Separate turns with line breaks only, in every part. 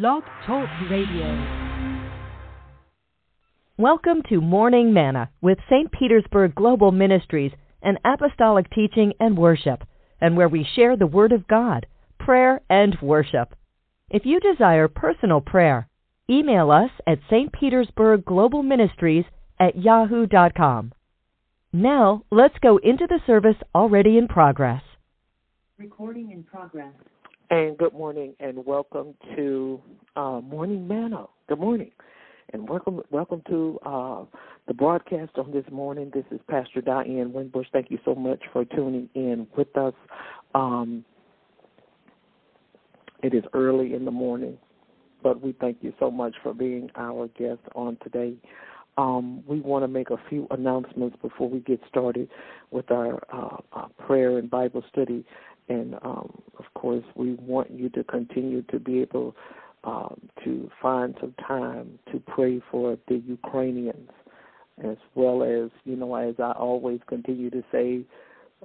Blog Talk Radio.
Welcome to Morning Manna with St. Petersburg Global Ministries, an apostolic teaching and worship, and where we share the Word of God, prayer, and worship. If you desire personal prayer, email us at St. Petersburg Global Ministries at yahoo.com. Now, let's go into the service already in progress.
Recording in progress.
And good morning, and welcome to uh, Morning Manna. Good morning, and welcome welcome to uh, the broadcast on this morning. This is Pastor Diane Winbush. Thank you so much for tuning in with us. Um, it is early in the morning, but we thank you so much for being our guest on today. Um, we want to make a few announcements before we get started with our, uh, our prayer and Bible study and um, of course, we want you to continue to be able um, to find some time to pray for the Ukrainians, as well as you know, as I always continue to say,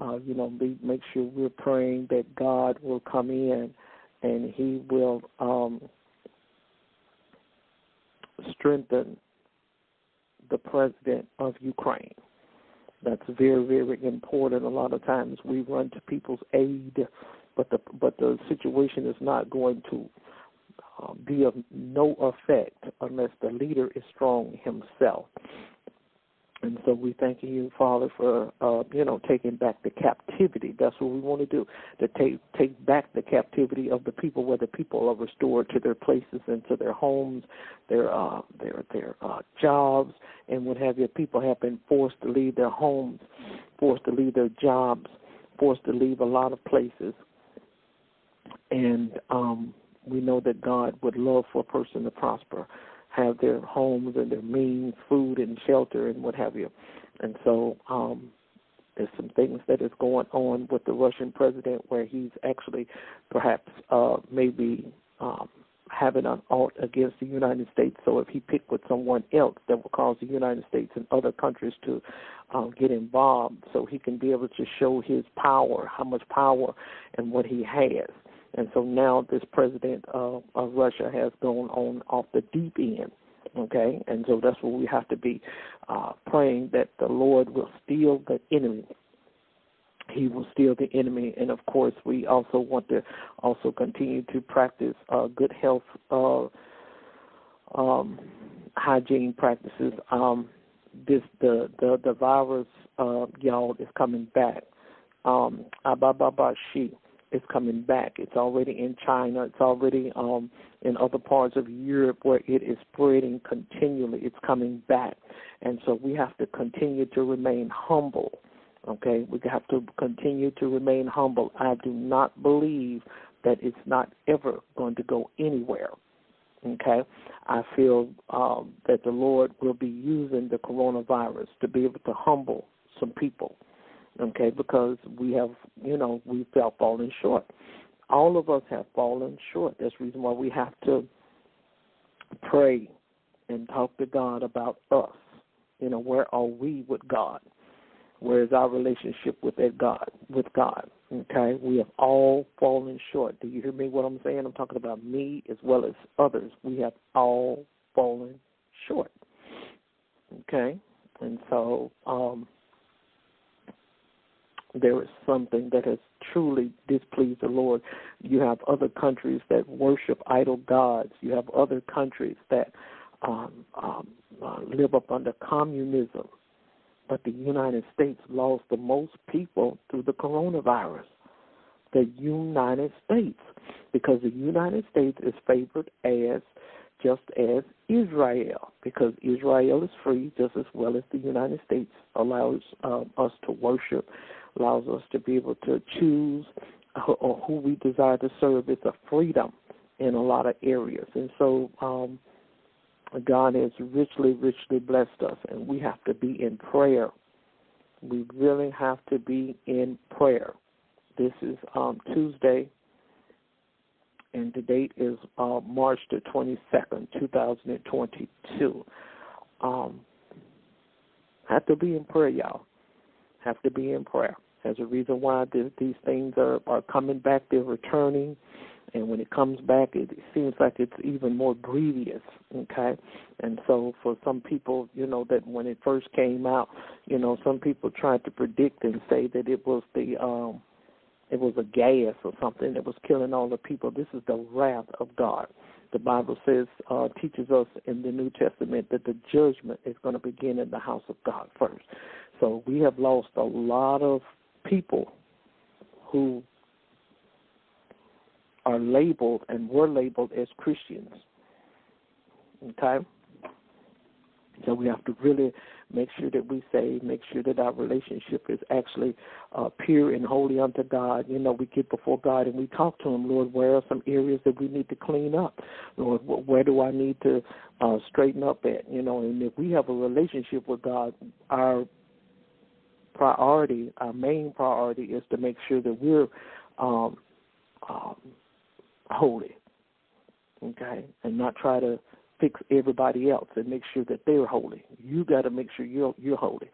uh, you know, be, make sure we're praying that God will come in and He will um, strengthen the president of Ukraine. That's very, very important. A lot of times we run to people's aid, but the but the situation is not going to uh, be of no effect unless the leader is strong himself. And so we thank you, Father, for uh, you know taking back the captivity. That's what we want to do to take take back the captivity of the people, where the people are restored to their places and to their homes, their uh, their their uh, jobs, and what have you. People have been forced to leave their homes, forced to leave their jobs, forced to leave a lot of places, and um, we know that God would love for a person to prosper have their homes and their means, food and shelter and what have you. And so um there's some things that is going on with the Russian president where he's actually perhaps uh maybe um having an alt against the United States. So if he picked with someone else that will cause the United States and other countries to um, get involved, so he can be able to show his power, how much power and what he has. And so now this president of, of Russia has gone on off the deep end. Okay, and so that's what we have to be uh, praying that the Lord will steal the enemy. He will steal the enemy, and of course, we also want to also continue to practice uh, good health uh, um, hygiene practices. Um, this the the the virus, uh, y'all, is coming back. Um, Abababashi is coming back. It's already in China. It's already um, in other parts of Europe where it is spreading continually. It's coming back. And so we have to continue to remain humble. Okay? We have to continue to remain humble. I do not believe that it's not ever going to go anywhere. Okay? I feel um, that the Lord will be using the coronavirus to be able to humble some people okay, because we have, you know, we felt falling short. All of us have fallen short. That's the reason why we have to pray and talk to God about us. You know, where are we with God? Where is our relationship with that God? With God, okay? We have all fallen short. Do you hear me? What I'm saying? I'm talking about me as well as others. We have all fallen short, okay? And so, um, there is something that has truly displeased the Lord. You have other countries that worship idol gods. You have other countries that um, um, uh, live up under communism. But the United States lost the most people through the coronavirus. The United States, because the United States is favored as just as Israel, because Israel is free just as well as the United States allows um, us to worship allows us to be able to choose or who we desire to serve. It's a freedom in a lot of areas. And so um, God has richly, richly blessed us, and we have to be in prayer. We really have to be in prayer. This is um, Tuesday, and the date is uh, March the 22nd, 2022. Um, have to be in prayer, y'all. Have to be in prayer. There's a reason why these things are, are coming back. They're returning. and when it comes back, it, it seems like it's even more grievous. Okay, and so for some people, you know, that when it first came out, you know, some people tried to predict and say that it was the um it was a gas or something that was killing all the people. This is the wrath of God. The Bible says, uh, teaches us in the New Testament that the judgment is going to begin in the house of God first. So we have lost a lot of people who are labeled and were labeled as Christians. Okay? So we have to really make sure that we say, make sure that our relationship is actually uh, pure and holy unto God. You know, we get before God and we talk to Him, Lord, where are some areas that we need to clean up? Lord, where do I need to uh, straighten up at? You know, and if we have a relationship with God, our priority, our main priority is to make sure that we're um, um, holy, okay, and not try to fix everybody else and make sure that they're holy. You got to make sure you're you're holy.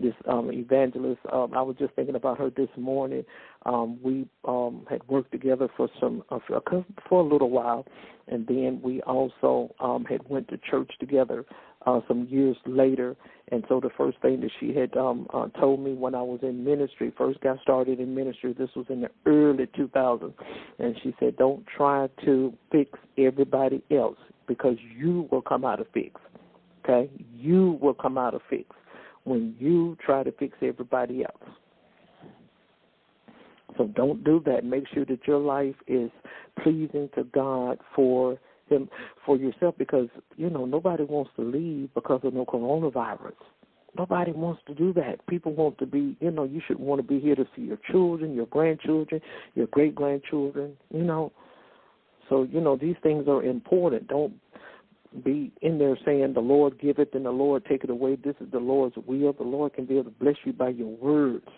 This um, evangelist, um, I was just thinking about her this morning. Um, we um, had worked together for some uh, for a little while, and then we also um, had went to church together uh, some years later. And so the first thing that she had um, uh, told me when I was in ministry, first got started in ministry, this was in the early 2000s, and she said, don't try to fix everybody else because you will come out of fix. Okay? You will come out of fix when you try to fix everybody else. So don't do that. Make sure that your life is pleasing to God for them for yourself because you know nobody wants to leave because of no coronavirus. Nobody wants to do that. People want to be, you know, you should want to be here to see your children, your grandchildren, your great grandchildren, you know. So, you know, these things are important. Don't be in there saying the Lord give it and the Lord take it away. This is the Lord's will. The Lord can be able to bless you by your words.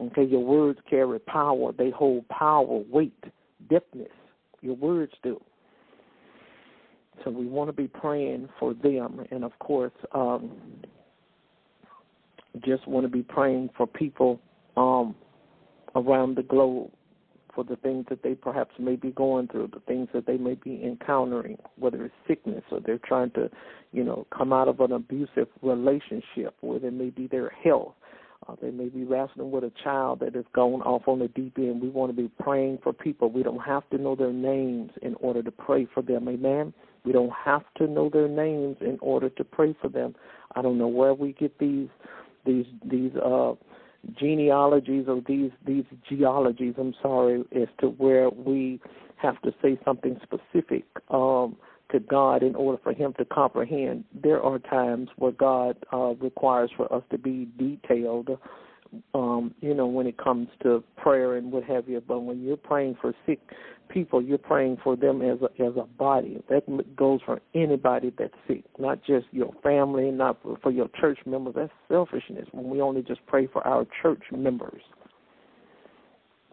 Okay, your words carry power. They hold power, weight, depthness. Your words do. So we want to be praying for them, and of course, um, just want to be praying for people um, around the globe for the things that they perhaps may be going through, the things that they may be encountering, whether it's sickness or they're trying to, you know, come out of an abusive relationship, whether it may be their health. Uh, they may be wrestling with a child that has gone off on the deep end. We want to be praying for people. We don't have to know their names in order to pray for them. Amen. We don't have to know their names in order to pray for them. I don't know where we get these these these uh genealogies or these these geologies, I'm sorry, as to where we have to say something specific um to God in order for him to comprehend. There are times where God uh requires for us to be detailed um, you know, when it comes to prayer and what have you. But when you're praying for sick people, you're praying for them as a, as a body. That goes for anybody that's sick, not just your family, not for, your church members. That's selfishness. When we only just pray for our church members,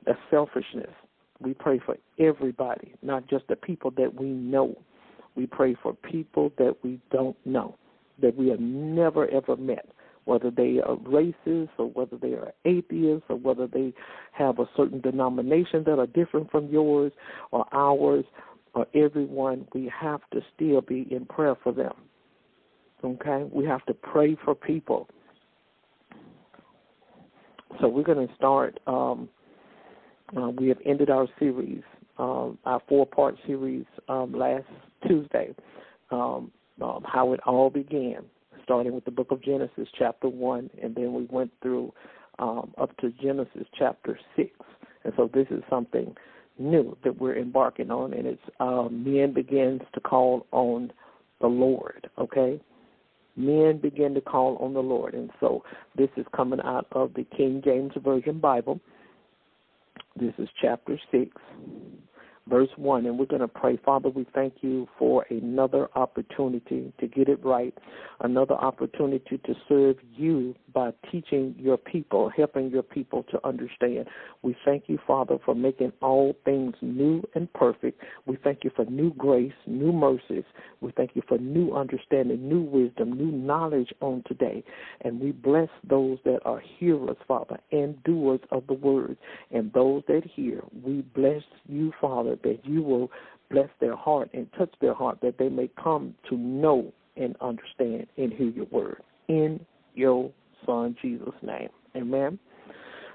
that's selfishness. We pray for everybody, not just the people that we know. We pray for people that we don't know, that we have never ever met whether they are racist or whether they are atheists or whether they have a certain denomination that are different from yours or ours or everyone, we have to still be in prayer for them. Okay? We have to pray for people. So we're going to start. Um, uh, we have ended our series, um, our four-part series um, last Tuesday, um, um how it all began starting with the book of Genesis, chapter 1, and then we went through um, up to Genesis chapter 6. And so this is something new that we're embarking on, and it's um, men begins to call on the Lord, okay? Men begin to call on the Lord. And so this is coming out of the King James Version Bible. This is chapter 6, verse 1, and we're going to pray. Father, we thank you for another opportunity to get it right, another opportunity to serve you by teaching your people, helping your people to understand. We thank you, Father, for making all things new and perfect. We thank you for new grace, new mercies. We thank you for new understanding, new wisdom, new knowledge on today. And we bless those that are hearers, Father, and doers of the word. And those that hear, we bless you, Father, that you will bless their heart and touch their heart that they may come to know and understand and hear your word. In your Son, Jesus' name. Amen.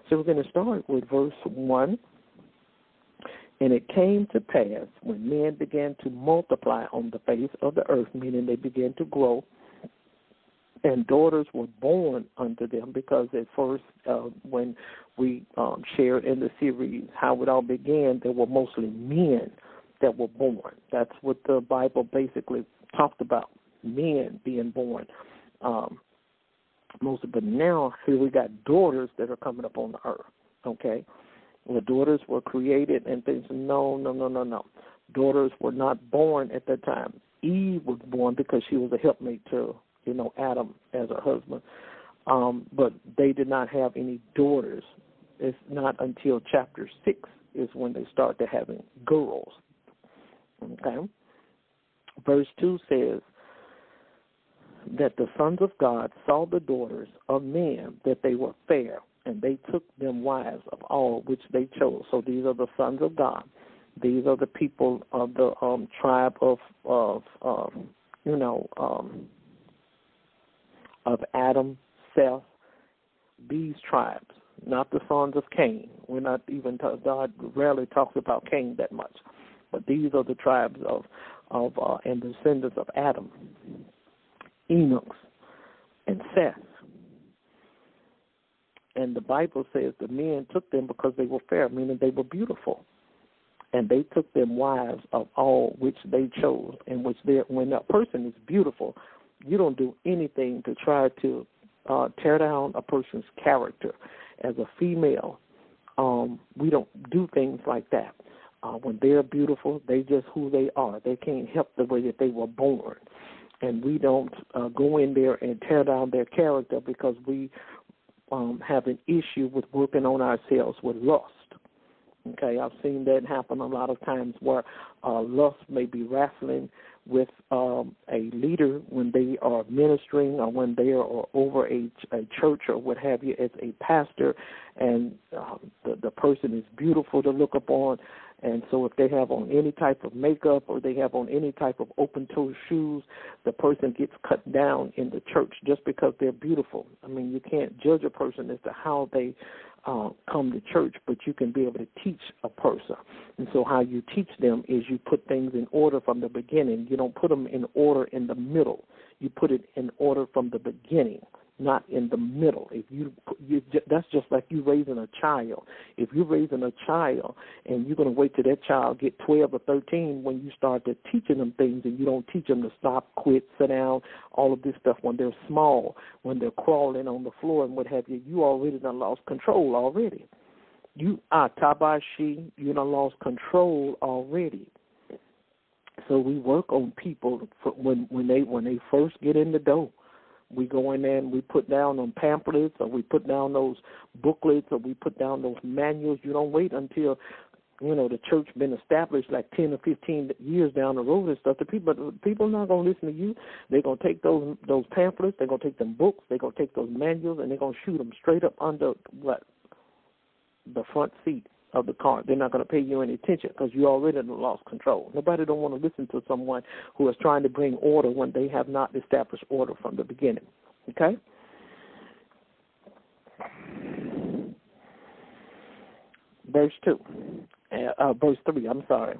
So we're going to start with verse 1. And it came to pass when men began to multiply on the face of the earth, meaning they began to grow, and daughters were born unto them because at first uh, when we um, shared in the series how it all began there were mostly men that were born. That's what the bible basically talked about men being born. Um, mostly but now here we got daughters that are coming up on the earth okay? The daughters were created and things no no no no no. Daughters were not born at that time. Eve was born because she was a helpmate to you know, Adam as her husband. Um, but they did not have any daughters. It's not until chapter six is when they start to having girls. Okay. Verse two says that the sons of God saw the daughters of men that they were fair, and they took them wives of all which they chose. So these are the sons of God. These are the people of the um, tribe of of um, you know um, of Adam, Seth, these tribes, not the sons of Cain. We're not even God rarely talks about Cain that much, but these are the tribes of of uh, and descendants of Adam, Enoch, and Seth. And the Bible says the men took them because they were fair, meaning they were beautiful. And they took them wives of all which they chose, and which they when a person is beautiful, you don't do anything to try to uh, tear down a person's character. As a female, um, we don't do things like that. Uh, when they're beautiful, they just who they are. They can't help the way that they were born, and we don't uh, go in there and tear down their character because we um, have an issue with working on ourselves with lust. Okay, I've seen that happen a lot of times where uh, lust may be wrestling with um, a leader when they are ministering or when they are over a, a church or what have you as a pastor, and um, the, the person is beautiful to look upon. And so, if they have on any type of makeup or they have on any type of open toe shoes, the person gets cut down in the church just because they're beautiful. I mean, you can't judge a person as to how they uh, come to church, but you can be able to teach a person. And so, how you teach them is you put things in order from the beginning. You don't put them in order in the middle. You put it in order from the beginning not in the middle. If you, you that's just like you raising a child. If you're raising a child and you're going to wait till that child get 12 or 13 when you start to teaching them things and you don't teach them to stop, quit, sit down, all of this stuff when they're small, when they're crawling on the floor and what have you, you already done lost control already. You are ah, tabashi, you done lost control already. So we work on people when when they when they first get in the door we go in there and we put down on pamphlets or we put down those booklets or we put down those manuals. You don't wait until you know the church been established like ten or fifteen years down the road and stuff. The people people not gonna listen to you. They're gonna take those those pamphlets. They're gonna take them books. They're gonna take those manuals and they're gonna shoot them straight up under what the front seat of the car. They're not going to pay you any attention because you already lost control. Nobody don't want to listen to someone who is trying to bring order when they have not established order from the beginning. Okay? Verse 2. Uh, uh, verse 3, I'm sorry.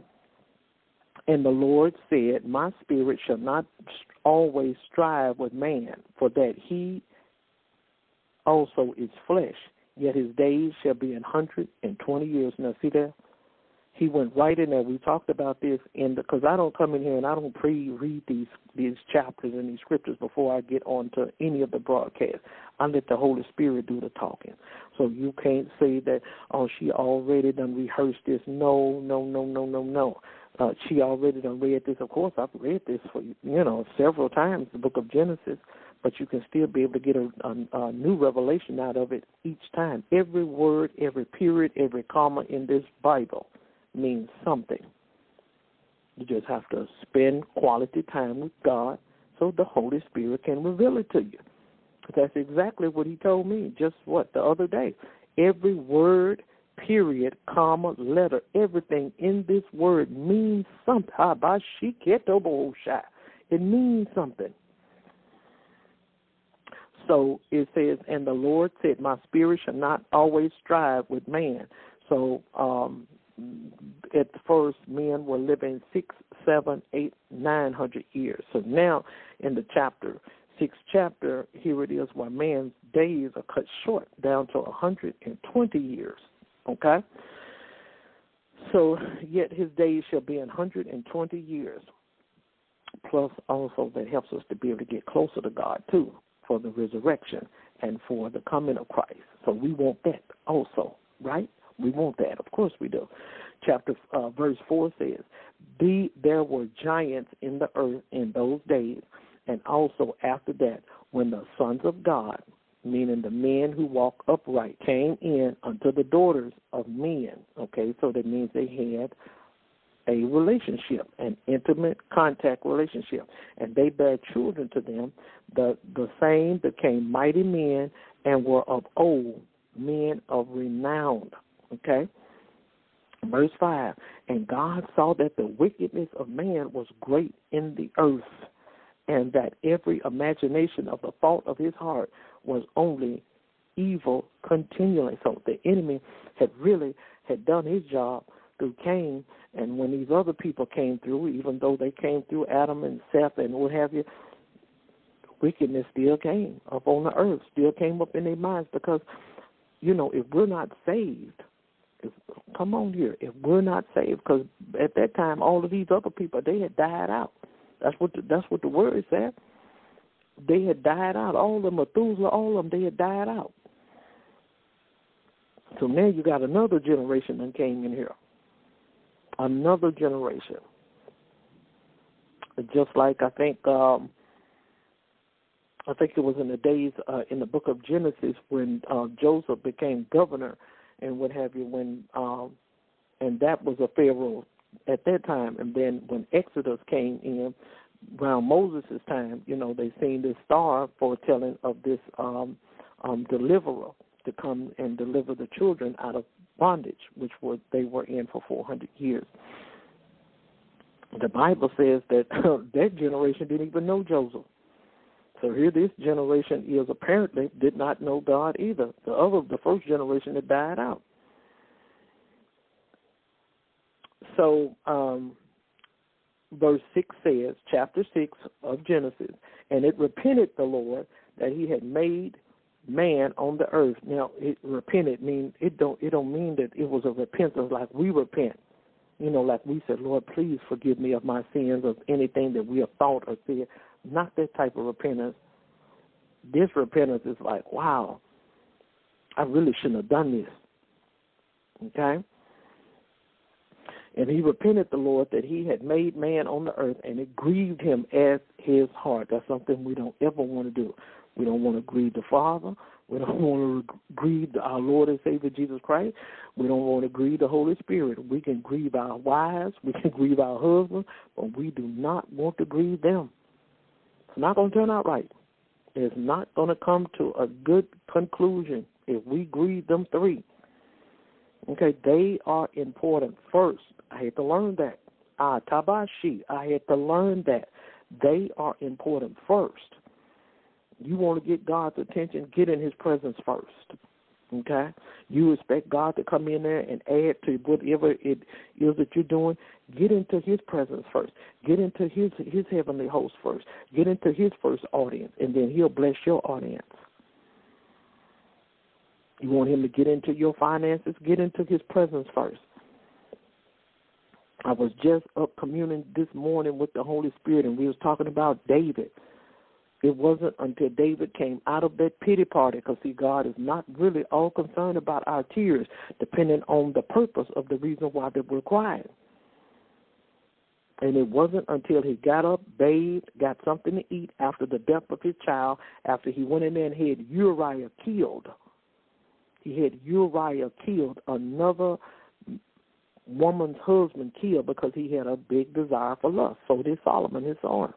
And the Lord said, My spirit shall not always strive with man, for that he also is flesh yet his days shall be an hundred and twenty years. Now, see there? he went right in there. We talked about this in because I don't come in here and I don't pre-read these these chapters and these scriptures before I get on to any of the broadcasts. I let the Holy Spirit do the talking. So you can't say that oh she already done rehearsed this. No, no, no, no, no, no. Uh, she already done read this. Of course, I've read this for you know several times, the Book of Genesis but you can still be able to get a, a, a new revelation out of it each time. Every word, every period, every comma in this Bible means something. You just have to spend quality time with God so the Holy Spirit can reveal it to you. That's exactly what he told me just what the other day. Every word, period, comma, letter, everything in this word means something. It means something. So it says, and the Lord said, My spirit shall not always strive with man. So um, at first, men were living six, seven, eight, nine hundred years. So now in the chapter, sixth chapter, here it is where man's days are cut short down to a 120 years. Okay? So, yet his days shall be 120 years. Plus, also, that helps us to be able to get closer to God, too for the resurrection and for the coming of Christ. So we want that also, right? We want that. Of course we do. Chapter uh, verse 4 says, Be there were giants in the earth in those days, and also after that, when the sons of God, meaning the men who walk upright, came in unto the daughters of men. Okay, so that means they had a relationship, an intimate contact relationship, and they bare children to them. The the same became mighty men and were of old, men of renown. Okay. Verse five, and God saw that the wickedness of man was great in the earth, and that every imagination of the thought of his heart was only evil continually. So the enemy had really had done his job through Cain, and when these other people came through, even though they came through Adam and Seth and what have you, wickedness still came up on the earth, still came up in their minds because, you know, if we're not saved, if, come on here, if we're not saved, because at that time all of these other people they had died out. That's what the, that's what the word said. They had died out. All of them, Methuselah, all of them, they had died out. So now you got another generation that came in here another generation. Just like I think um, I think it was in the days uh, in the book of Genesis when uh, Joseph became governor and what have you when um, and that was a pharaoh at that time and then when Exodus came in around Moses' time, you know, they seen this star foretelling of this um, um, deliverer to come and deliver the children out of bondage, which were they were in for 400 years. The Bible says that that generation didn't even know Joseph. So here, this generation is apparently did not know God either. The other, the first generation, had died out. So, um, verse six says, chapter six of Genesis, and it repented the Lord that He had made man on the earth. Now, it repented mean it don't it don't mean that it was a repentance like we repent. You know, like we said, Lord, please forgive me of my sins of anything that we have thought or said. Not that type of repentance. This repentance is like, wow, I really shouldn't have done this. Okay? And he repented the Lord that he had made man on the earth, and it grieved him as his heart. That's something we don't ever want to do. We don't want to grieve the Father. We don't want to grieve our Lord and Savior Jesus Christ. We don't want to grieve the Holy Spirit. We can grieve our wives. We can grieve our husbands, but we do not want to grieve them. It's not going to turn out right. It's not going to come to a good conclusion if we grieve them three. Okay, they are important first. I had to learn that. Ah, tabashi. I had to learn that. They are important first you want to get God's attention, get in His presence first. Okay? You expect God to come in there and add to whatever it is that you're doing. Get into His presence first. Get into His His heavenly host first. Get into His first audience, and then He'll bless your audience. You want Him to get into your finances? Get into His presence first. I was just up communing this morning with the Holy Spirit, and we was talking about David. It wasn't until David came out of that pity party, because see, God is not really all concerned about our tears, depending on the purpose of the reason why they were crying. And it wasn't until he got up, bathed, got something to eat after the death of his child, after he went in there and had Uriah killed. He had Uriah killed, another woman's husband killed because he had a big desire for lust. So did Solomon, his son.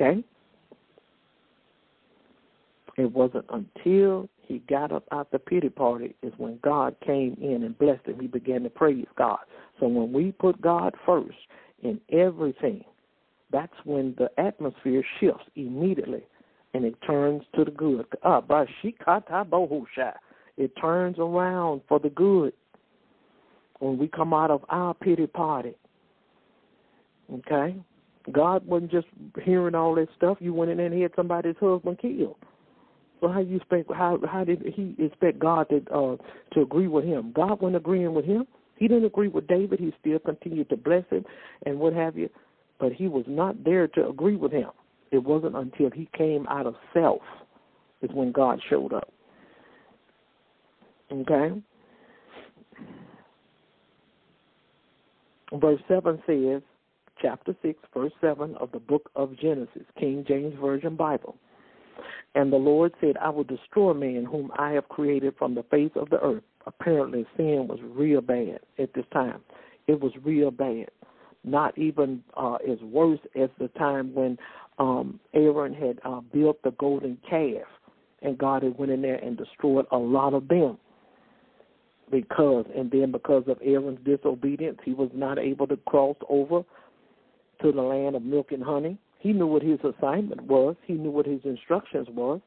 Okay? It wasn't until he got up out the pity party is when God came in and blessed him. He began to praise God. So when we put God first in everything, that's when the atmosphere shifts immediately and it turns to the good. Ah, it turns around for the good when we come out of our pity party. Okay? God wasn't just hearing all that stuff. You went in and had somebody's husband killed. So how you expect how how did he expect God to uh to agree with him? God wasn't agreeing with him. He didn't agree with David. He still continued to bless him and what have you, but he was not there to agree with him. It wasn't until he came out of self is when God showed up. Okay? Verse 7 says, chapter 6, verse 7 of the book of Genesis, King James Version Bible. And the Lord said, I will destroy man whom I have created from the face of the earth. Apparently, sin was real bad at this time. It was real bad. Not even uh, as worse as the time when um, Aaron had uh, built the golden calf, and God had went in there and destroyed a lot of them. Because and then because of Aaron's disobedience, he was not able to cross over to the land of milk and honey. He knew what his assignment was. He knew what his instructions was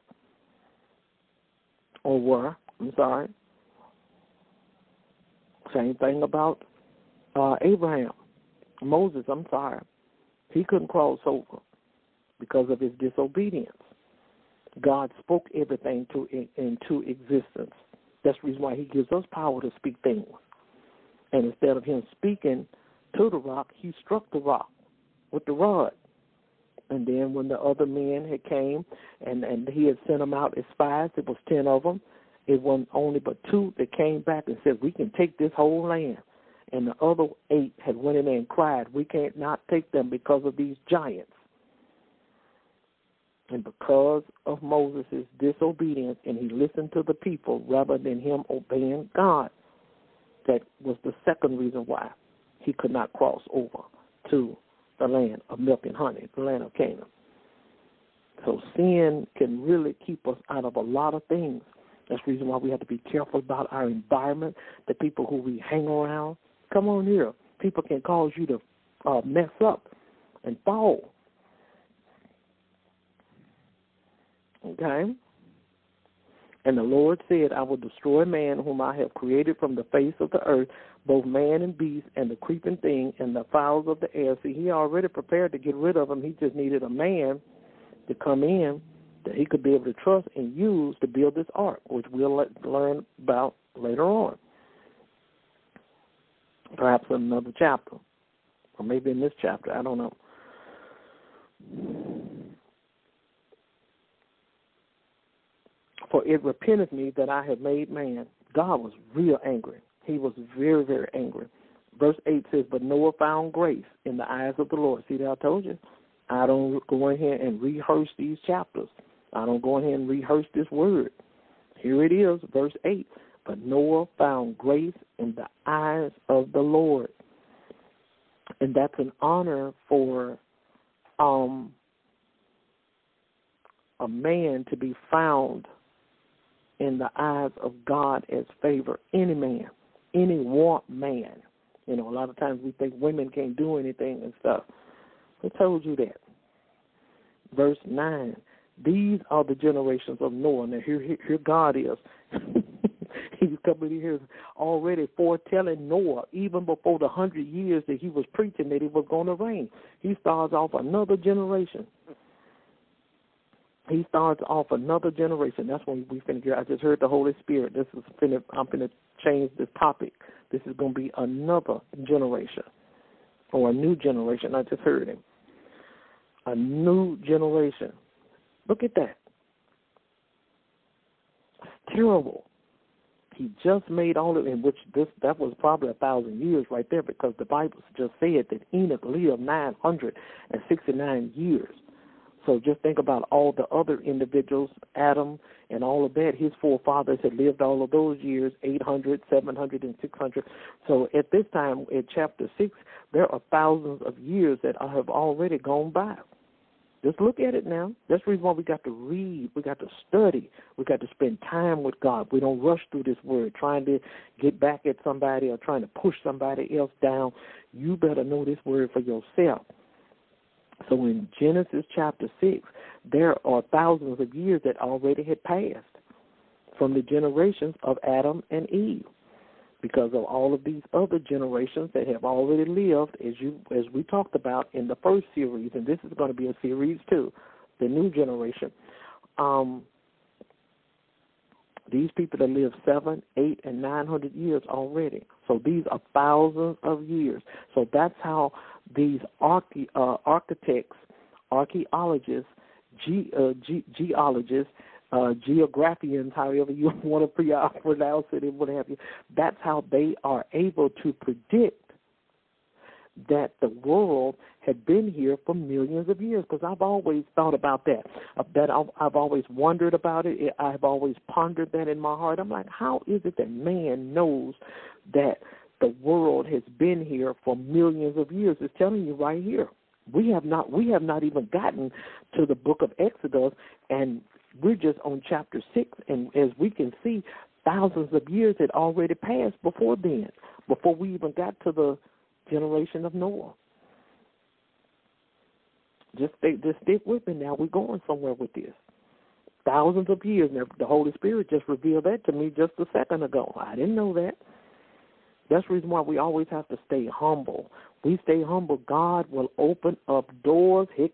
or were. I'm sorry. Same thing about uh, Abraham. Moses, I'm sorry. He couldn't cross over because of his disobedience. God spoke everything to into existence. That's the reason why he gives us power to speak things. And instead of him speaking to the rock, he struck the rock with the rod. And then when the other men had came and and he had sent them out as spies, it was ten of them. It wasn't only but two that came back and said, "We can take this whole land." And the other eight had went in there and cried, "We can't not take them because of these giants." And because of Moses' disobedience, and he listened to the people rather than him obeying God, that was the second reason why he could not cross over to the land of milk and honey, the land of Canaan. So sin can really keep us out of a lot of things. That's the reason why we have to be careful about our environment, the people who we hang around. Come on here. People can cause you to uh, mess up and fall. Okay? And the Lord said, I will destroy man whom I have created from the face of the earth, both man and beast, and the creeping thing, and the fowls of the air. See, he already prepared to get rid of them. He just needed a man to come in that he could be able to trust and use to build this ark, which we'll learn about later on. Perhaps in another chapter, or maybe in this chapter. I don't know. For it repenteth me that I have made man. God was real angry. He was very, very angry. Verse 8 says, But Noah found grace in the eyes of the Lord. See that I told you? I don't go in here and rehearse these chapters. I don't go in here and rehearse this word. Here it is, verse 8. But Noah found grace in the eyes of the Lord. And that's an honor for um, a man to be found in the eyes of God as favor. Any man, any want man. You know, a lot of times we think women can't do anything and stuff. Who told you that? Verse 9. These are the generations of Noah. Now, here, here, God is. He's coming here already foretelling Noah, even before the hundred years that he was preaching that it was going to rain. He starts off another generation. He starts off another generation. That's when we finna get. I just heard the Holy Spirit. This is finna. I'm finna change this topic. This is gonna be another generation, or a new generation. I just heard him. A new generation. Look at that. It's terrible. He just made all of it, in which this that was probably a thousand years right there, because the Bible just said that Enoch lived nine hundred and sixty nine years. So just think about all the other individuals, Adam and all of that. His forefathers had lived all of those years, 800, 700, and 600. So at this time, in chapter 6, there are thousands of years that have already gone by. Just look at it now. That's the reason why we got to read, we got to study, we got to spend time with God. We don't rush through this word trying to get back at somebody or trying to push somebody else down. You better know this word for yourself. So in Genesis chapter 6, there are thousands of years that already had passed from the generations of Adam and Eve because of all of these other generations that have already lived as you as we talked about in the first series and this is going to be a series too the new generation um these people that live seven, eight, and nine hundred years already. So these are thousands of years. So that's how these arche- uh, architects, archaeologists, ge- uh, ge- geologists, uh, geographians, however you want to pre- pronounce it, and what have you. That's how they are able to predict that the world had been here for millions of years. Because I've always thought about that. Uh, that I've, I've always wondered about it. I've always pondered that in my heart. I'm like, how is it that man knows that the world has been here for millions of years? It's telling you right here. We have not. We have not even gotten to the book of Exodus, and we're just on chapter six. And as we can see, thousands of years had already passed before then. Before we even got to the generation of Noah. Just stay, just stick with me now. We're going somewhere with this. Thousands of years. Now, the Holy Spirit just revealed that to me just a second ago. I didn't know that. That's the reason why we always have to stay humble. We stay humble, God will open up doors. In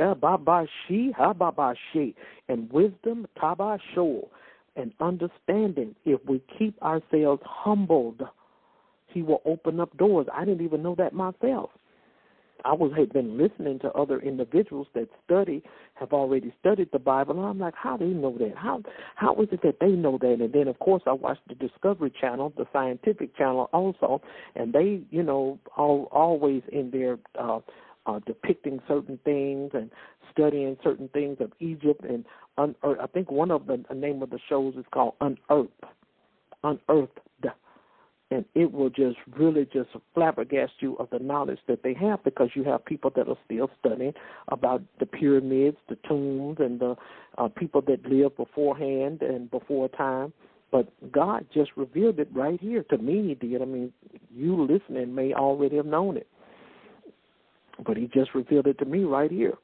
ah eh and wisdom, tabasho, and understanding. If we keep ourselves humbled, He will open up doors. I didn't even know that myself. I was had been listening to other individuals that study have already studied the Bible, and I'm like, how do they know that? How how is it that they know that? And then of course I watched the Discovery Channel, the scientific channel also, and they you know all, always in their uh, uh, depicting certain things and studying certain things of Egypt and un- I think one of the, name of the shows is called Unearthed, Unearthed, and it will just really just flabbergast you of the knowledge that they have because you have people that are still studying about the pyramids, the tombs, and the uh, people that lived beforehand and before time. But God just revealed it right here to me. He did. I mean, you listening may already have known it, but He just revealed it to me right here.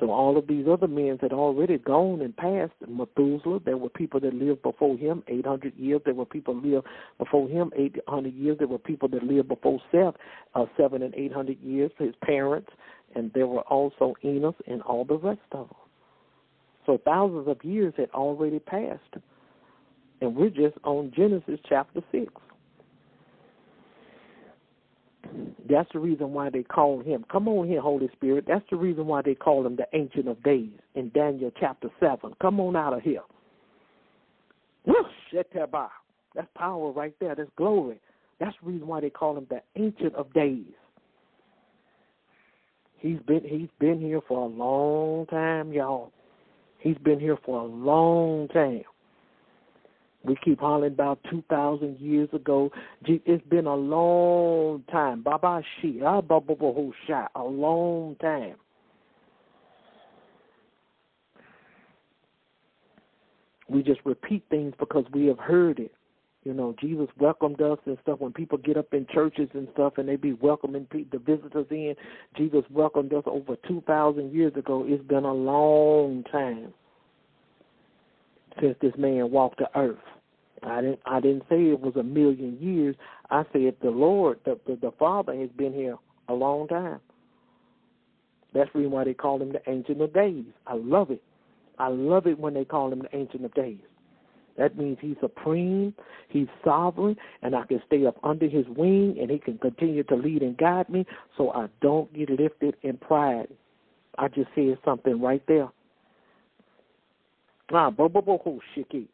So all of these other men had already gone and passed. Methuselah, there were people that lived before him 800 years. There were people lived before him 800 years. There were people that lived before Seth uh, seven and 800 years. His parents, and there were also Enos and all the rest of them. So thousands of years had already passed, and we're just on Genesis chapter six. That's the reason why they call him. Come on here, Holy Spirit. That's the reason why they call him the Ancient of Days in Daniel chapter 7. Come on out of here. That's power right there. That's glory. That's the reason why they call him the Ancient of Days. He's been he's been here for a long time, y'all. He's been here for a long time. We keep hollering about 2,000 years ago. It's been a long time. Baba Shi, a long time. We just repeat things because we have heard it. You know, Jesus welcomed us and stuff. When people get up in churches and stuff and they be welcoming the visitors in, Jesus welcomed us over 2,000 years ago. It's been a long time since this man walked the earth. I didn't I didn't say it was a million years. I said the Lord, the the, the Father has been here a long time. That's reason why they call him the Ancient of Days. I love it. I love it when they call him the Ancient of Days. That means he's supreme, he's sovereign, and I can stay up under his wing, and he can continue to lead and guide me so I don't get lifted in pride. I just said something right there. Ah, bo bo bo ho shiki.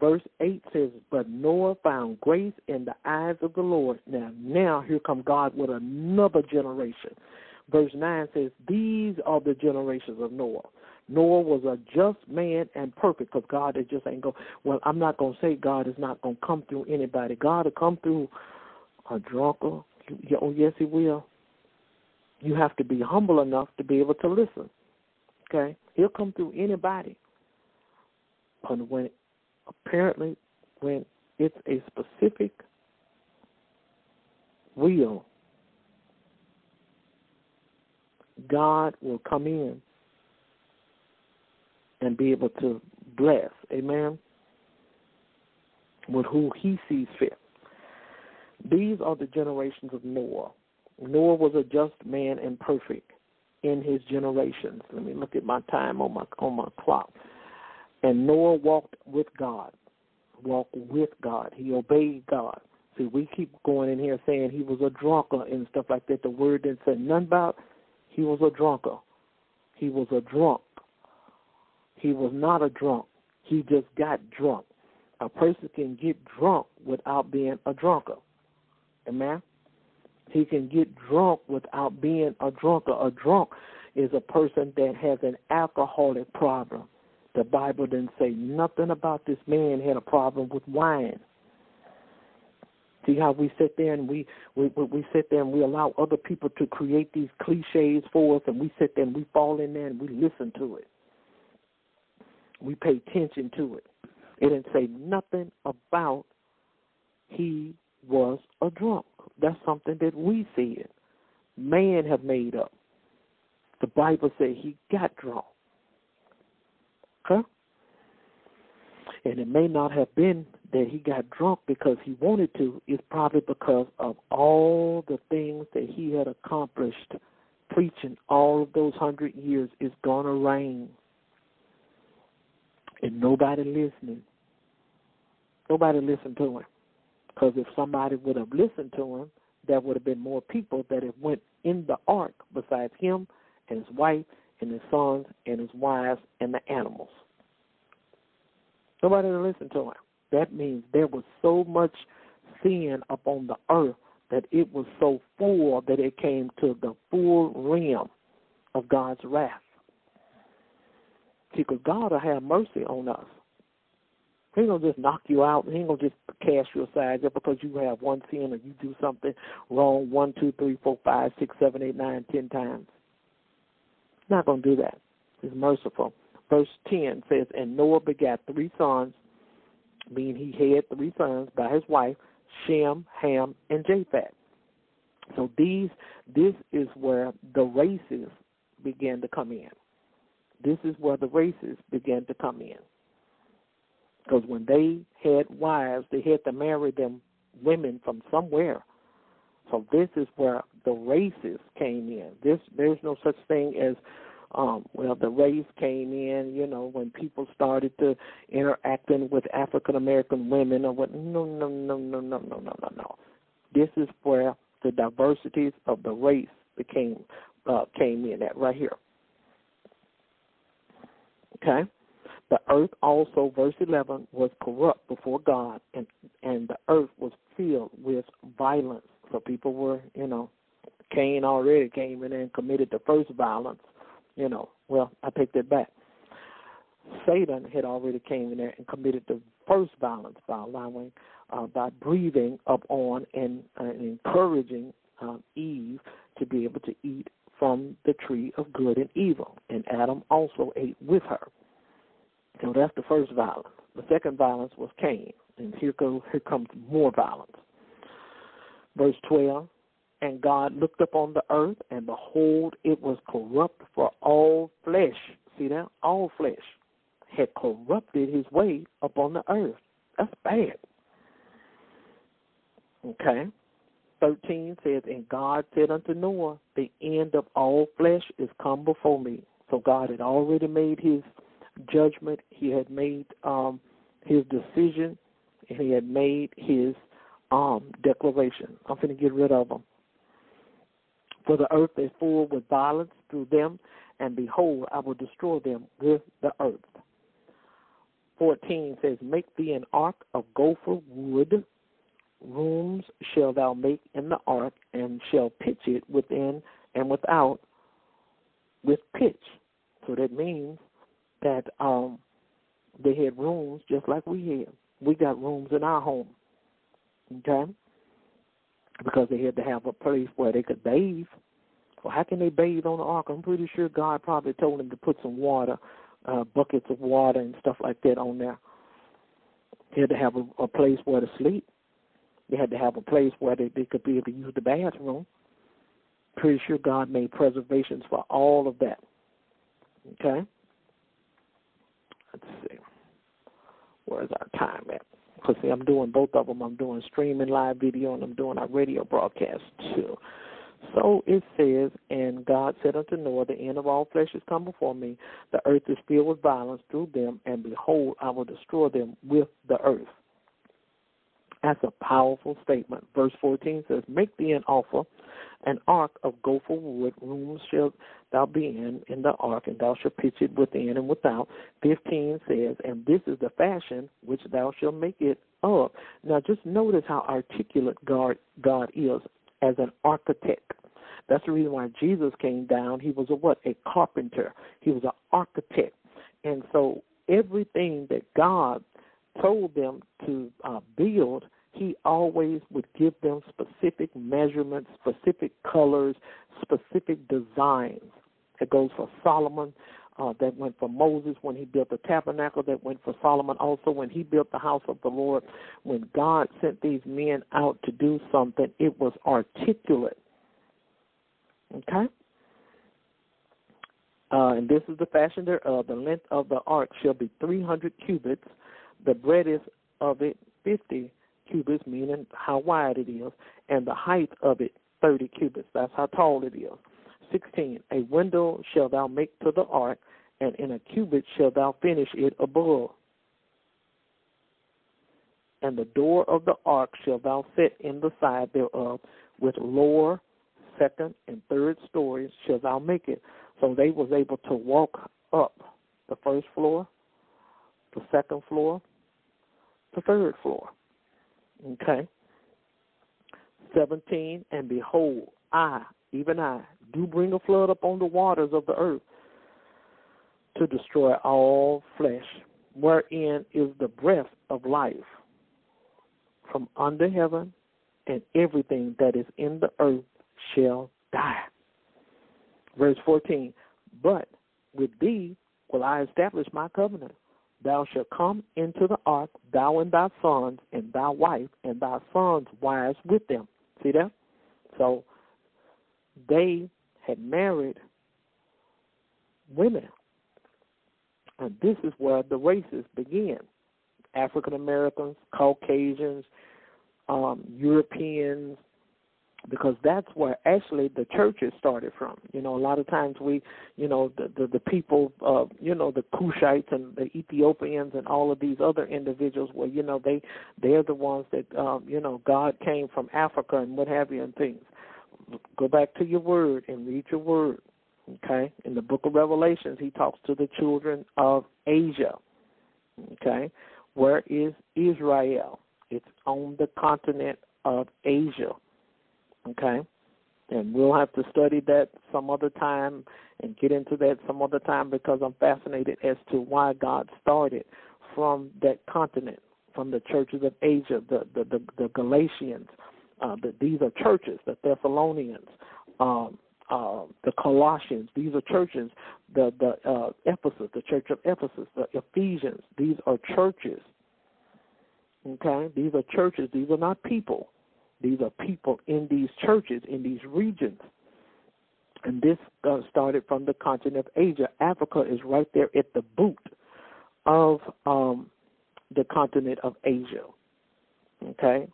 Verse eight says, "But Noah found grace in the eyes of the Lord." Now, now here come God with another generation. Verse nine says, "These are the generations of Noah." Noah was a just man and perfect because God is just ain't go. Well, I'm not gonna say God is not gonna come through anybody. God will come through a drunkard. Oh yes, He will. You have to be humble enough to be able to listen. Okay, He'll come through anybody. But when apparently when it's a specific will, God will come in and be able to bless. Amen. With who he sees fit. These are the generations of Noah. Noah was a just man and perfect in his generations. Let me look at my time on my on my clock. And Noah walked with God. Walked with God. He obeyed God. See, we keep going in here saying he was a drunkard and stuff like that. The word didn't say nothing about he was a drunkard. He was a drunk. He was not a drunk. He just got drunk. A person can get drunk without being a drunkard. Amen? He can get drunk without being a drunkard. A drunk is a person that has an alcoholic problem. The Bible didn't say nothing about this man had a problem with wine. See how we sit there and we, we we sit there and we allow other people to create these cliches for us, and we sit there and we fall in there and we listen to it we pay attention to it. It didn't say nothing about he was a drunk. That's something that we it. Man have made up. The Bible said he got drunk. Okay? And it may not have been that he got drunk because he wanted to. It's probably because of all the things that he had accomplished preaching all of those hundred years is going to rain and nobody listening. Nobody listened to him. Because if somebody would have listened to him, there would have been more people that have went in the ark besides him and his wife and his sons and his wives and the animals. Nobody listened to him. That means there was so much sin upon the earth that it was so full that it came to the full rim of God's wrath. See, because God will have mercy on us. He ain't gonna just knock you out. He ain't gonna just cast you aside just because you have one sin or you do something wrong one, two, three, four, five, six, seven, eight, nine, ten times. Not gonna do that. He's merciful. Verse ten says, And Noah begat three sons, meaning he had three sons by his wife, Shem, Ham, and Japheth. So these this is where the races began to come in. This is where the races began to come in. Because when they had wives, they had to marry them women from somewhere. So this is where the races came in. This there's no such thing as um well the race came in, you know, when people started to interacting with African American women or what no no no no no no no no no. This is where the diversities of the race became uh came in at right here. Okay? The earth also, verse 11, was corrupt before God, and, and the earth was filled with violence. So people were, you know, Cain already came in and committed the first violence. You know, well, I take that back. Satan had already came in there and committed the first violence by allowing, uh, by breathing upon and, uh, encouraging um, Eve to be able to eat from the tree of good and evil, and Adam also ate with her. So that's the first violence. The second violence was Cain, and here goes here comes more violence. Verse twelve, and God looked upon the earth, and behold, it was corrupt, for all flesh. See that? All flesh had corrupted his way upon the earth. That's bad. Okay, 13 says, And God said unto Noah, The end of all flesh is come before me. So God had already made his judgment. He had made um, his decision, and he had made his um, declaration. I'm going to get rid of them. For the earth is full with violence through them, and behold, I will destroy them with the earth. 14 says, Make thee an ark of gopher wood. Rooms shall thou make in the ark, and shall pitch it within and without with pitch. So that means that um, they had rooms just like we had. We got rooms in our home, okay? Because they had to have a place where they could bathe. Well, how can they bathe on the ark? I'm pretty sure God probably told them to put some water, uh, buckets of water and stuff like that on there. They had to have a, a place where to sleep. They had to have a place where they, they could be able to use the bathroom. Pretty sure God made preservations for all of that. Okay? Let's see. Where's our time at? Because, see, I'm doing both of them. I'm doing streaming live video and I'm doing our radio broadcast too. So it says, And God said unto Noah, The end of all flesh is come before me. The earth is filled with violence through them, and behold, I will destroy them with the earth. That's a powerful statement. Verse 14 says, Make thee an offer, an ark of gopher wood, rooms shalt thou be in, in the ark, and thou shalt pitch it within and without. 15 says, And this is the fashion which thou shalt make it of. Now just notice how articulate God, God is as an architect. That's the reason why Jesus came down. He was a what? A carpenter. He was an architect. And so everything that God told them to uh, build, he always would give them specific measurements, specific colors, specific designs. It goes for Solomon. Uh, that went for Moses when he built the tabernacle. That went for Solomon also when he built the house of the Lord. When God sent these men out to do something, it was articulate. Okay? Uh, and this is the fashion thereof. The length of the ark shall be 300 cubits. The breadth of it 50 cubits, meaning how wide it is, and the height of it 30 cubits. That's how tall it is. 16. A window shall thou make to the ark, and in a cubit shalt thou finish it above. And the door of the ark shall thou set in the side thereof, with lower, second, and third stories shall thou make it. So they was able to walk up the first floor, the second floor, the third floor. Okay. 17, and behold, I, even I, do bring a flood upon the waters of the earth to destroy all flesh, wherein is the breath of life from under heaven, and everything that is in the earth shall die. Verse 14, but with thee will I establish my covenant. Thou shalt come into the ark, thou and thy sons, and thy wife, and thy sons' wives with them. See that? So they had married women. And this is where the races begin. African Americans, Caucasians, um, Europeans, because that's where actually the churches started from. You know, a lot of times we, you know, the the, the people, uh, you know, the Cushites and the Ethiopians and all of these other individuals, where you know they they're the ones that, um, you know, God came from Africa and what have you and things. Go back to your word and read your word. Okay, in the book of Revelations, he talks to the children of Asia. Okay, where is Israel? It's on the continent of Asia. Okay, and we'll have to study that some other time and get into that some other time because I'm fascinated as to why God started from that continent, from the churches of Asia, the the the, the Galatians. Uh, the, these are churches, the Thessalonians, um, uh, the Colossians. These are churches. The the uh, Ephesus, the church of Ephesus, the Ephesians. These are churches. Okay, these are churches. These are not people. These are people in these churches in these regions. And this uh, started from the continent of Asia. Africa is right there at the boot of um, the continent of Asia. Okay,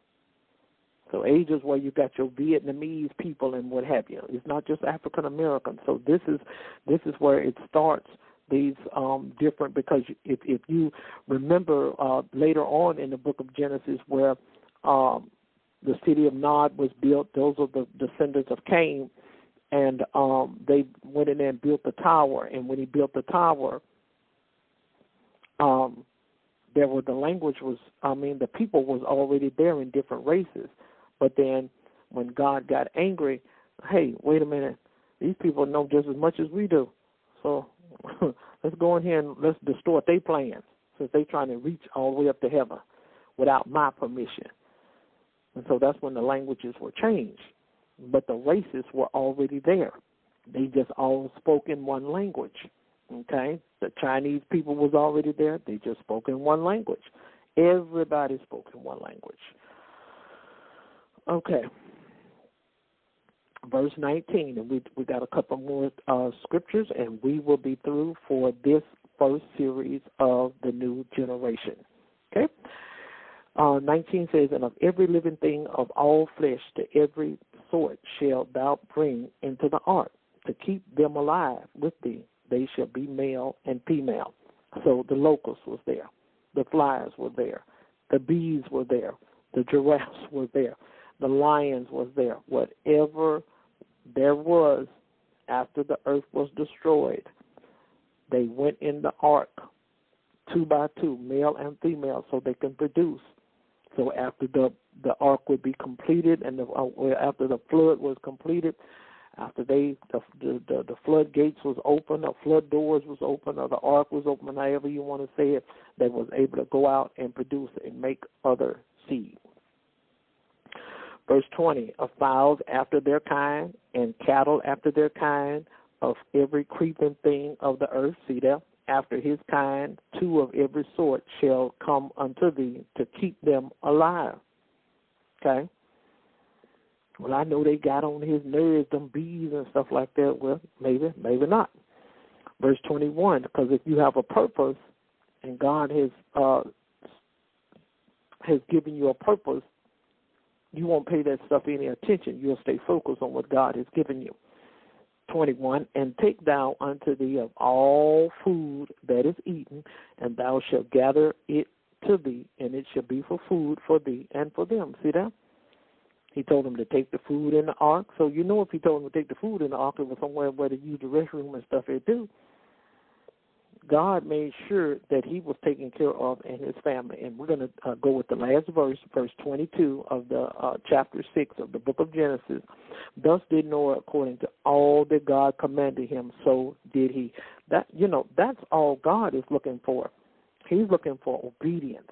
So Asia is where you got your Vietnamese people and what have you. It's not just African Americans. So this is this is where it starts these um different because if if you remember uh later on in the book of Genesis where um the city of Nod was built, those are the descendants of Cain and um they went in there and built the tower and when he built the tower um there were the language was I mean the people was already there in different races. But then when God got angry, hey, wait a minute, these people know just as much as we do. So let's go in here and let's distort their plans since they're trying to reach all the way up to heaven without my permission. And so that's when the languages were changed. But the races were already there. They just all spoke in one language. Okay? The Chinese people was already there. They just spoke in one language. Everybody spoke in one language. Okay. Verse 19, and we we got a couple more uh, scriptures, and we will be through for this first series of the new generation. Okay. Uh, 19 says, And of every living thing of all flesh to every sort shalt thou bring into the ark, to keep them alive with thee, they shall be male and female. So the locust was there, the flies were there, the bees were there, the giraffes were there, the lions was there. Whatever there was after the earth was destroyed, they went in the ark two by two, male and female, so they can produce. So after the the ark would be completed, and the, uh, after the flood was completed, after they the, the the the floodgates was open, or flood doors was open, or the ark was open, however you want to say it, they was able to go out and produce and make other seed. Verse 20, of fowls after their kind, and cattle after their kind, of every creeping thing of the earth, see there, after his kind, two of every sort shall come unto thee to keep them alive. Okay? Well, I know they got on his nerves, them bees and stuff like that. Well, maybe, maybe not. Verse 21, because if you have a purpose and God has uh, has given you a purpose, you won't pay that stuff any attention. You'll stay focused on what God has given you. 21 And take thou unto thee of all food that is eaten, and thou shalt gather it to thee, and it shall be for food for thee and for them. See that? He told them to take the food in the ark. So you know if he told them to take the food in the ark, it was somewhere where they use the restroom and stuff they do. God made sure that he was taken care of and his family. And we're going to uh, go with the last verse, verse 22 of the uh, chapter 6 of the book of Genesis. Thus did Noah according to all that God commanded him, so did he. That you know, that's all God is looking for. He's looking for obedience.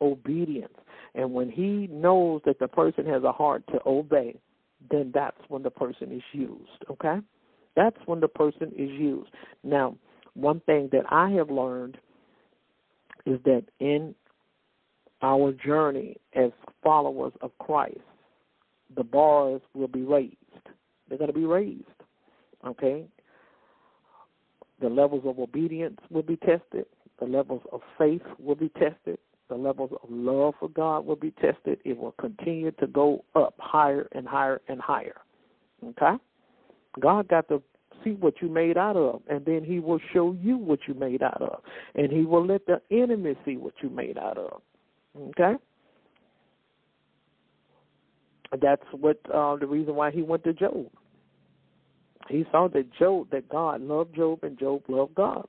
Obedience. And when he knows that the person has a heart to obey, then that's when the person is used, okay? That's when the person is used. Now, one thing that I have learned is that in our journey as followers of Christ, the bars will be raised. They're going to be raised. Okay? The levels of obedience will be tested. The levels of faith will be tested. The levels of love for God will be tested. It will continue to go up higher and higher and higher. Okay? God got the see what you made out of, and then he will show you what you made out of, and he will let the enemy see what you made out of. Okay? That's what uh, the reason why he went to Job. He saw that Job, that God loved Job, and Job loved God.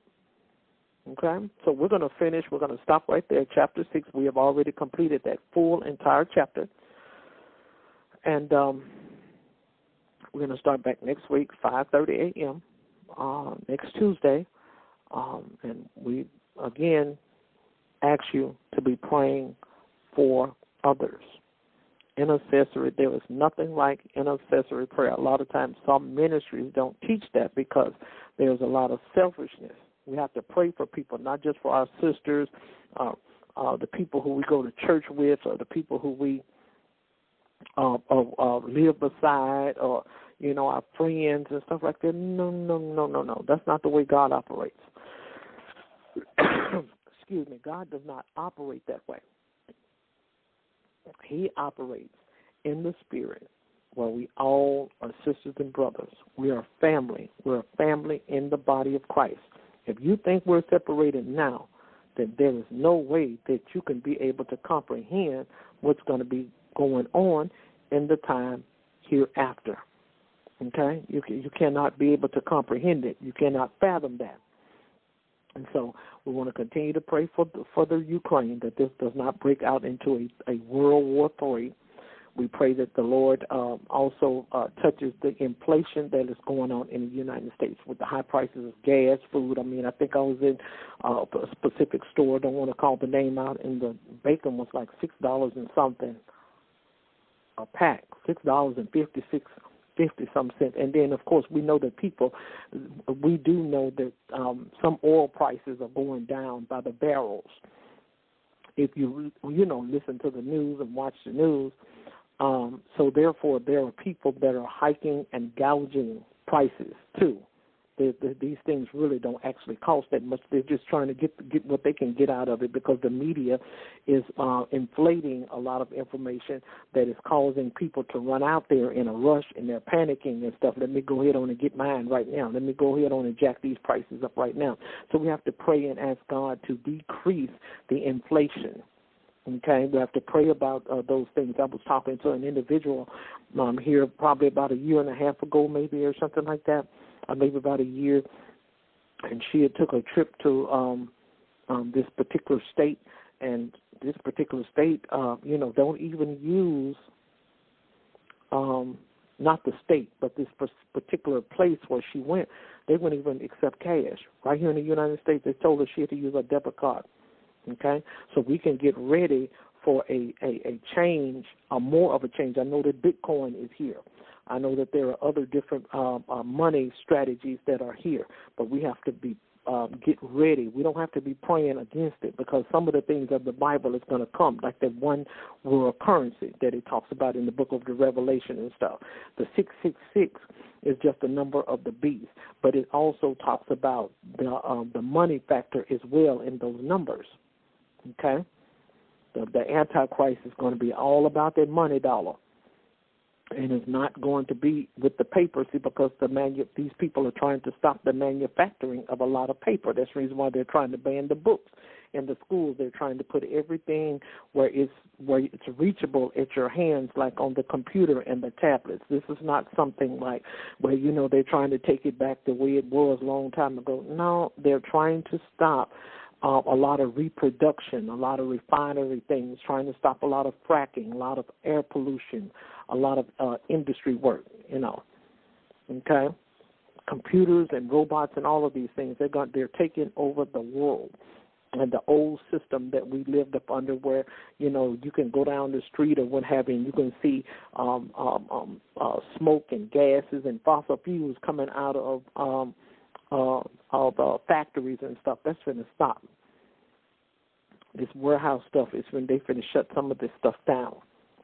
Okay, so we're going to finish. We're going to stop right there. Chapter six. We have already completed that full entire chapter, and um, we're going to start back next week, 5:30 a.m. Uh, next Tuesday, um, and we again ask you to be praying for others. Intercessory, there is nothing like intercessory prayer. A lot of times, some ministries don't teach that because there's a lot of selfishness. We have to pray for people, not just for our sisters, uh, uh, the people who we go to church with, or the people who we uh, uh, uh, live beside, or you know, our friends and stuff like that. No, no, no, no, no. That's not the way God operates. Excuse me. God does not operate that way. He operates in the spirit where we all are sisters and brothers. We are family. We're a family in the body of Christ. If you think we're separated now, then there is no way that you can be able to comprehend what's going to be going on in the time hereafter. Okay, you you cannot be able to comprehend it. You cannot fathom that. And so we want to continue to pray for the, for the Ukraine that this does not break out into a, a World War Three. We pray that the Lord um, also uh, touches the inflation that is going on in the United States with the high prices of gas, food. I mean, I think I was in uh, a specific store. Don't want to call the name out, and the bacon was like six dollars and something a pack, six dollars and fifty six fifty some cents. And then, of course, we know that people, we do know that um, some oil prices are going down by the barrels. If you you know listen to the news and watch the news, um, so therefore there are people that are hiking and gouging prices too the, the, these things really don't actually cost that much. They're just trying to get get what they can get out of it because the media is uh, inflating a lot of information that is causing people to run out there in a rush and they're panicking and stuff. Let me go ahead on and get mine right now. Let me go ahead on and jack these prices up right now. So we have to pray and ask God to decrease the inflation. Okay, we have to pray about uh, those things. I was talking to an individual um, here probably about a year and a half ago, maybe or something like that uh, maybe about a year, and she had took a trip to um, um, this particular state, and this particular state, uh, you know, don't even use um, not the state, but this particular place where she went. They wouldn't even accept cash. Right here in the United States, they told her she had to use a debit card. Okay, so we can get ready for a, a, a change, a more of a change. I know that Bitcoin is here. I know that there are other different um, uh, money strategies that are here, but we have to be um, get ready. We don't have to be praying against it because some of the things of the Bible is going to come, like that one world currency that it talks about in the book of the Revelation and stuff. The six six six is just the number of the beast, but it also talks about the um, the money factor as well in those numbers. Okay, the, the Antichrist is going to be all about that money dollar and is not going to be with the paper. See, because the manu- these people are trying to stop the manufacturing of a lot of paper. That's the reason why they're trying to ban the books in the schools. They're trying to put everything where it's where it's reachable at your hands, like on the computer and the tablets. This is not something like where you know they're trying to take it back the way it was a long time ago. No, they're trying to stop uh, a lot of reproduction, a lot of refinery things, trying to stop a lot of fracking, a lot of air pollution, a lot of uh, industry work, you know. Okay? Computers and robots and all of these things, they're going, they're taking over the world. And the old system that we lived up under, where you know you can go down the street or what have you, you can see um, um, um, uh, smoke and gases and fossil fuels coming out of um, uh, of uh, factories and stuff. That's going to stop. This warehouse stuff is when they finish shut some of this stuff down.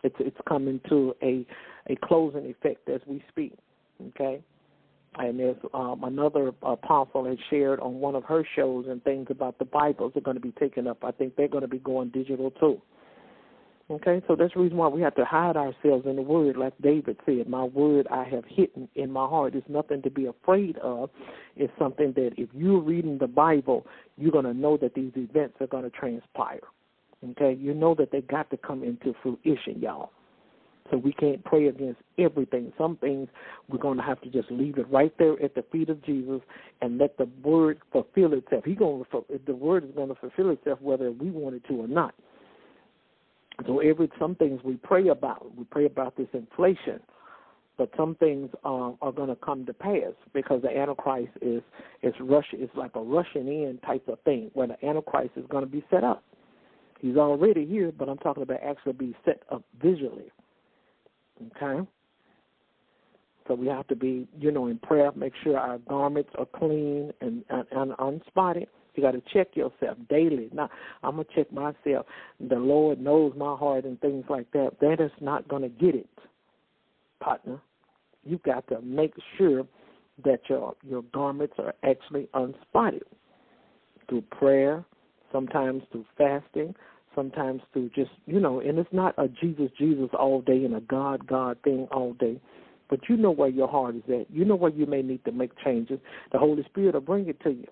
It's it's coming to a a closing effect as we speak. Okay, and there's um, another apostle had shared on one of her shows and things about the Bibles are going to be taken up. I think they're going to be going digital too. Okay, so that's the reason why we have to hide ourselves in the Word, like David said. My Word I have hidden in my heart. It's nothing to be afraid of. It's something that if you're reading the Bible, you're going to know that these events are going to transpire. Okay, you know that they got to come into fruition, y'all. So we can't pray against everything. Some things we're going to have to just leave it right there at the feet of Jesus and let the word fulfill itself. He going to the word is going to fulfill itself whether we want it to or not. So every some things we pray about, we pray about this inflation, but some things uh, are going to come to pass because the Antichrist is is rush is like a rushing in type of thing where the Antichrist is going to be set up. He's already here, but I'm talking about actually be set up visually. Okay. So we have to be, you know, in prayer, make sure our garments are clean and, and, and unspotted you got to check yourself daily. Now, I'm gonna check myself. The Lord knows my heart and things like that. That is not gonna get it, partner. You've got to make sure that your your garments are actually unspotted through prayer, sometimes through fasting, sometimes through just you know, and it's not a Jesus Jesus all day and a God God thing all day. But you know where your heart is at. You know where you may need to make changes. The Holy Spirit will bring it to you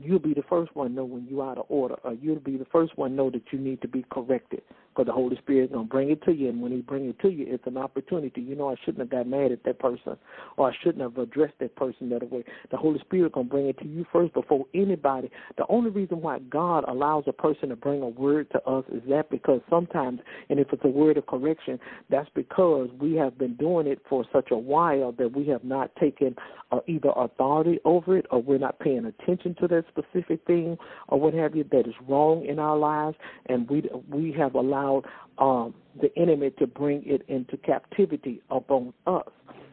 you'll be the first one know when you're out of order, or you'll be the first one know that you need to be corrected. Because the Holy Spirit is going to bring it to you, and when He bring it to you, it's an opportunity. You know, I shouldn't have got mad at that person, or I shouldn't have addressed that person that way. The Holy Spirit to bring it to you first before anybody. The only reason why God allows a person to bring a word to us is that because sometimes, and if it's a word of correction, that's because we have been doing it for such a while that we have not taken uh, either authority over it, or we're not paying attention to that that specific thing or what have you that is wrong in our lives, and we we have allowed um, the enemy to bring it into captivity upon us.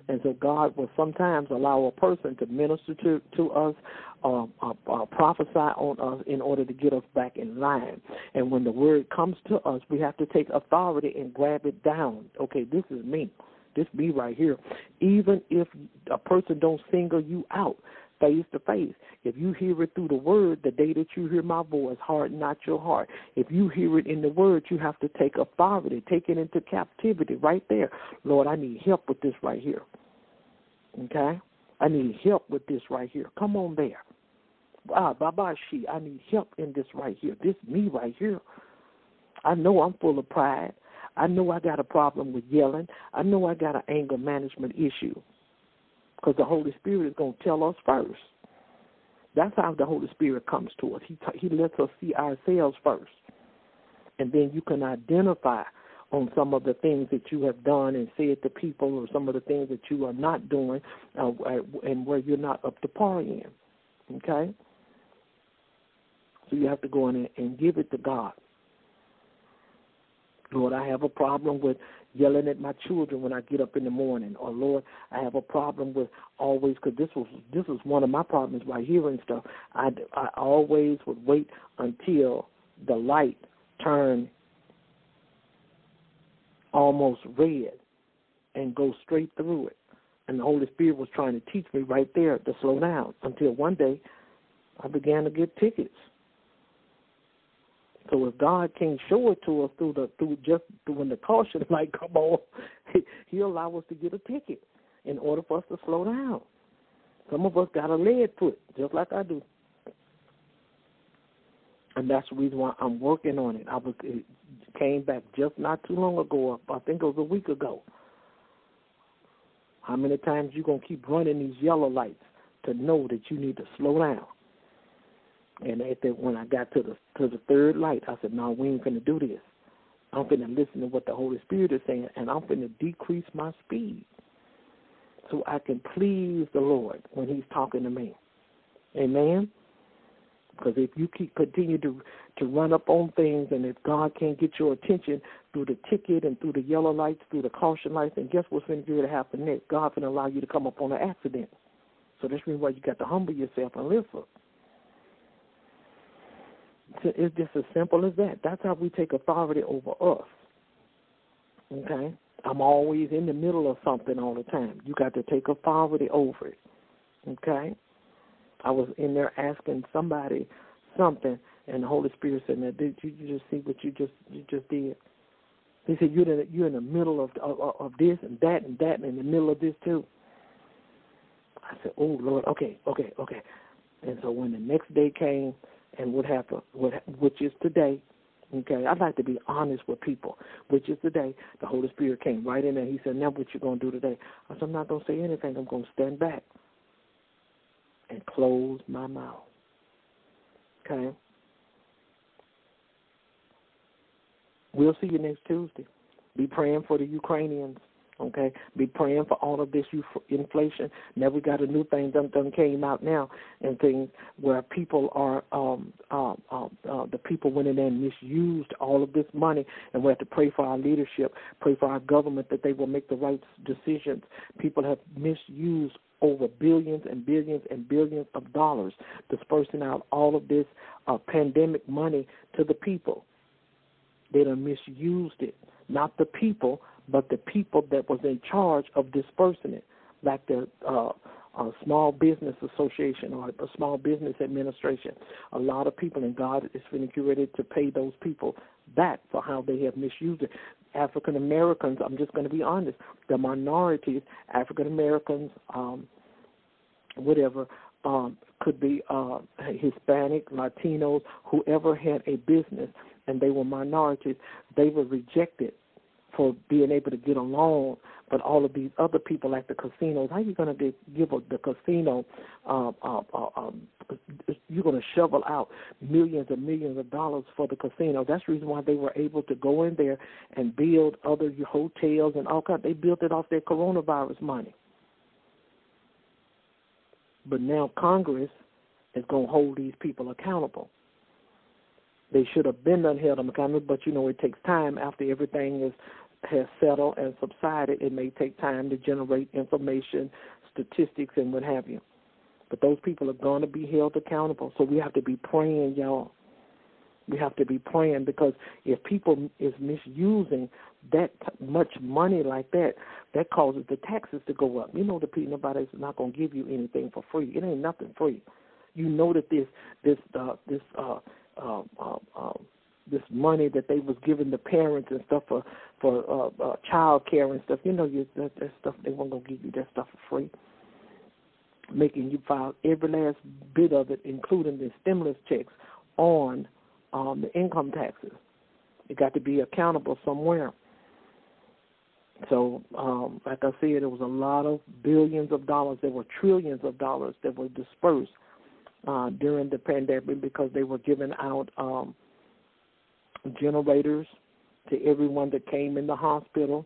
And so God will sometimes allow a person to minister to, to us, uh, uh, uh, prophesy on us in order to get us back in line. And when the word comes to us, we have to take authority and grab it down. Okay, this is me. This me right here. Even if a person don't single you out, face to face. If you hear it through the word, the day that you hear my voice, harden not your heart. If you hear it in the word, you have to take authority, take it into captivity right there. Lord, I need help with this right here. Okay? I need help with this right here. Come on there. Ah, Baba She, I need help in this right here. This me right here. I know I'm full of pride. I know I got a problem with yelling. I know I got an anger management issue because the Holy Spirit is going to tell us first. That's how the Holy Spirit comes to us. He t- he lets us see ourselves first, and then you can identify on some of the things that you have done and said to people, or some of the things that you are not doing, uh, and where you're not up to par in. Okay. So you have to go in and give it to God. Lord, I have a problem with yelling at my children when I get up in the morning, or Lord, I have a problem with always because this was this was one of my problems by hearing stuff. I I always would wait until the light turned almost red and go straight through it. And the Holy Spirit was trying to teach me right there to slow down until one day I began to get tickets. So if God can't show it to us through the through just through when the caution light come on, he, He'll allow us to get a ticket in order for us to slow down. Some of us got a lead foot, just like I do. And that's the reason why I'm working on it. I was it came back just not too long ago. I think it was a week ago. How many times you gonna keep running these yellow lights to know that you need to slow down? And at that, when I got to the to the third light, I said, "No, we ain't gonna do this. I'm gonna listen to what the Holy Spirit is saying, and I'm gonna decrease my speed so I can please the Lord when He's talking to me." Amen. Because if you keep continue to to run up on things, and if God can't get your attention through the ticket and through the yellow lights, through the caution lights, then guess what's going to happen next? God's going to allow you to come up on an accident. So that's reason why you got to humble yourself and listen it's just as simple as that. That's how we take authority over us. Okay? I'm always in the middle of something all the time. You got to take authority over it. Okay? I was in there asking somebody something, and the Holy Spirit said, "Now, did you just see what you just you just did?" He said, "You're the, you're in the middle of, of of this and that and that, and in the middle of this too." I said, "Oh Lord, okay, okay, okay." And so when the next day came, and what happened, which is today. Okay, I'd like to be honest with people. Which is today, the Holy Spirit came right in there. He said, "Now, what you gonna do today?" I said, "I'm not gonna say anything. I'm gonna stand back and close my mouth." Okay. We'll see you next Tuesday. Be praying for the Ukrainians. Okay, be praying for all of this inflation. Now we got a new thing done, done came out now, and things where people are um, uh, uh, uh, the people went in there and misused all of this money, and we have to pray for our leadership, pray for our government that they will make the right decisions. People have misused over billions and billions and billions of dollars, dispersing out all of this uh, pandemic money to the people. They have misused it, not the people, but the people that was in charge of dispersing it, like the uh, a small business association or a small business administration. A lot of people, and God is going to to pay those people back for how they have misused it. African Americans, I'm just going to be honest, the minorities, African Americans, um, whatever, um, could be uh, Hispanic, Latinos, whoever had a business and they were minorities, they were rejected for being able to get a loan. But all of these other people like the casinos, how are you going to give a, the casino? Uh, uh, uh, um, you're going to shovel out millions and millions of dollars for the casino. That's the reason why they were able to go in there and build other hotels and all kinds. They built it off their coronavirus money. But now Congress is going to hold these people accountable. They should have been held accountable, but you know it takes time after everything is has settled and subsided. It may take time to generate information, statistics, and what have you. But those people are going to be held accountable. So we have to be praying, y'all. We have to be praying because if people is misusing that much money like that, that causes the taxes to go up. You know, the people nobody's not going to give you anything for free. It ain't nothing free. You know that this this uh, this uh, uh, uh, uh, this money that they was giving the parents and stuff for for uh, uh, child care and stuff. You know, you that, that stuff they weren't gonna give you that stuff for free, making you file every last bit of it, including the stimulus checks on um, the income taxes. It got to be accountable somewhere. So, um, like I said, there was a lot of billions of dollars. There were trillions of dollars that were dispersed uh, during the pandemic because they were giving out um, generators to everyone that came in the hospital,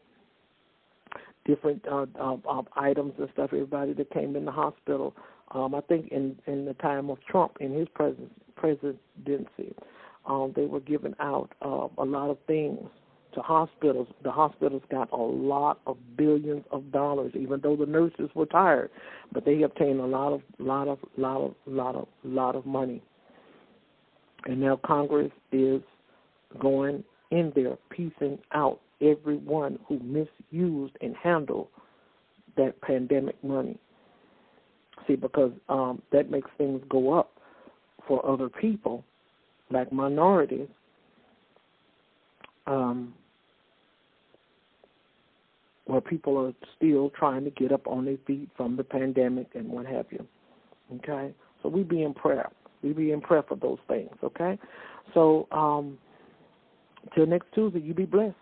different uh, uh, items and stuff. Everybody that came in the hospital. Um, I think in in the time of Trump in his pres- presidency, um, they were giving out uh, a lot of things to hospitals. The hospitals got a lot of billions of dollars, even though the nurses were tired, but they obtained a lot of lot of lot of lot of lot of money. And now Congress is going in there piecing out everyone who misused and handled that pandemic money. See, because um, that makes things go up for other people, like minorities. Um, where people are still trying to get up on their feet from the pandemic and what have you. Okay? So we be in prayer. We be in prayer for those things, okay? So um till next Tuesday, you be blessed.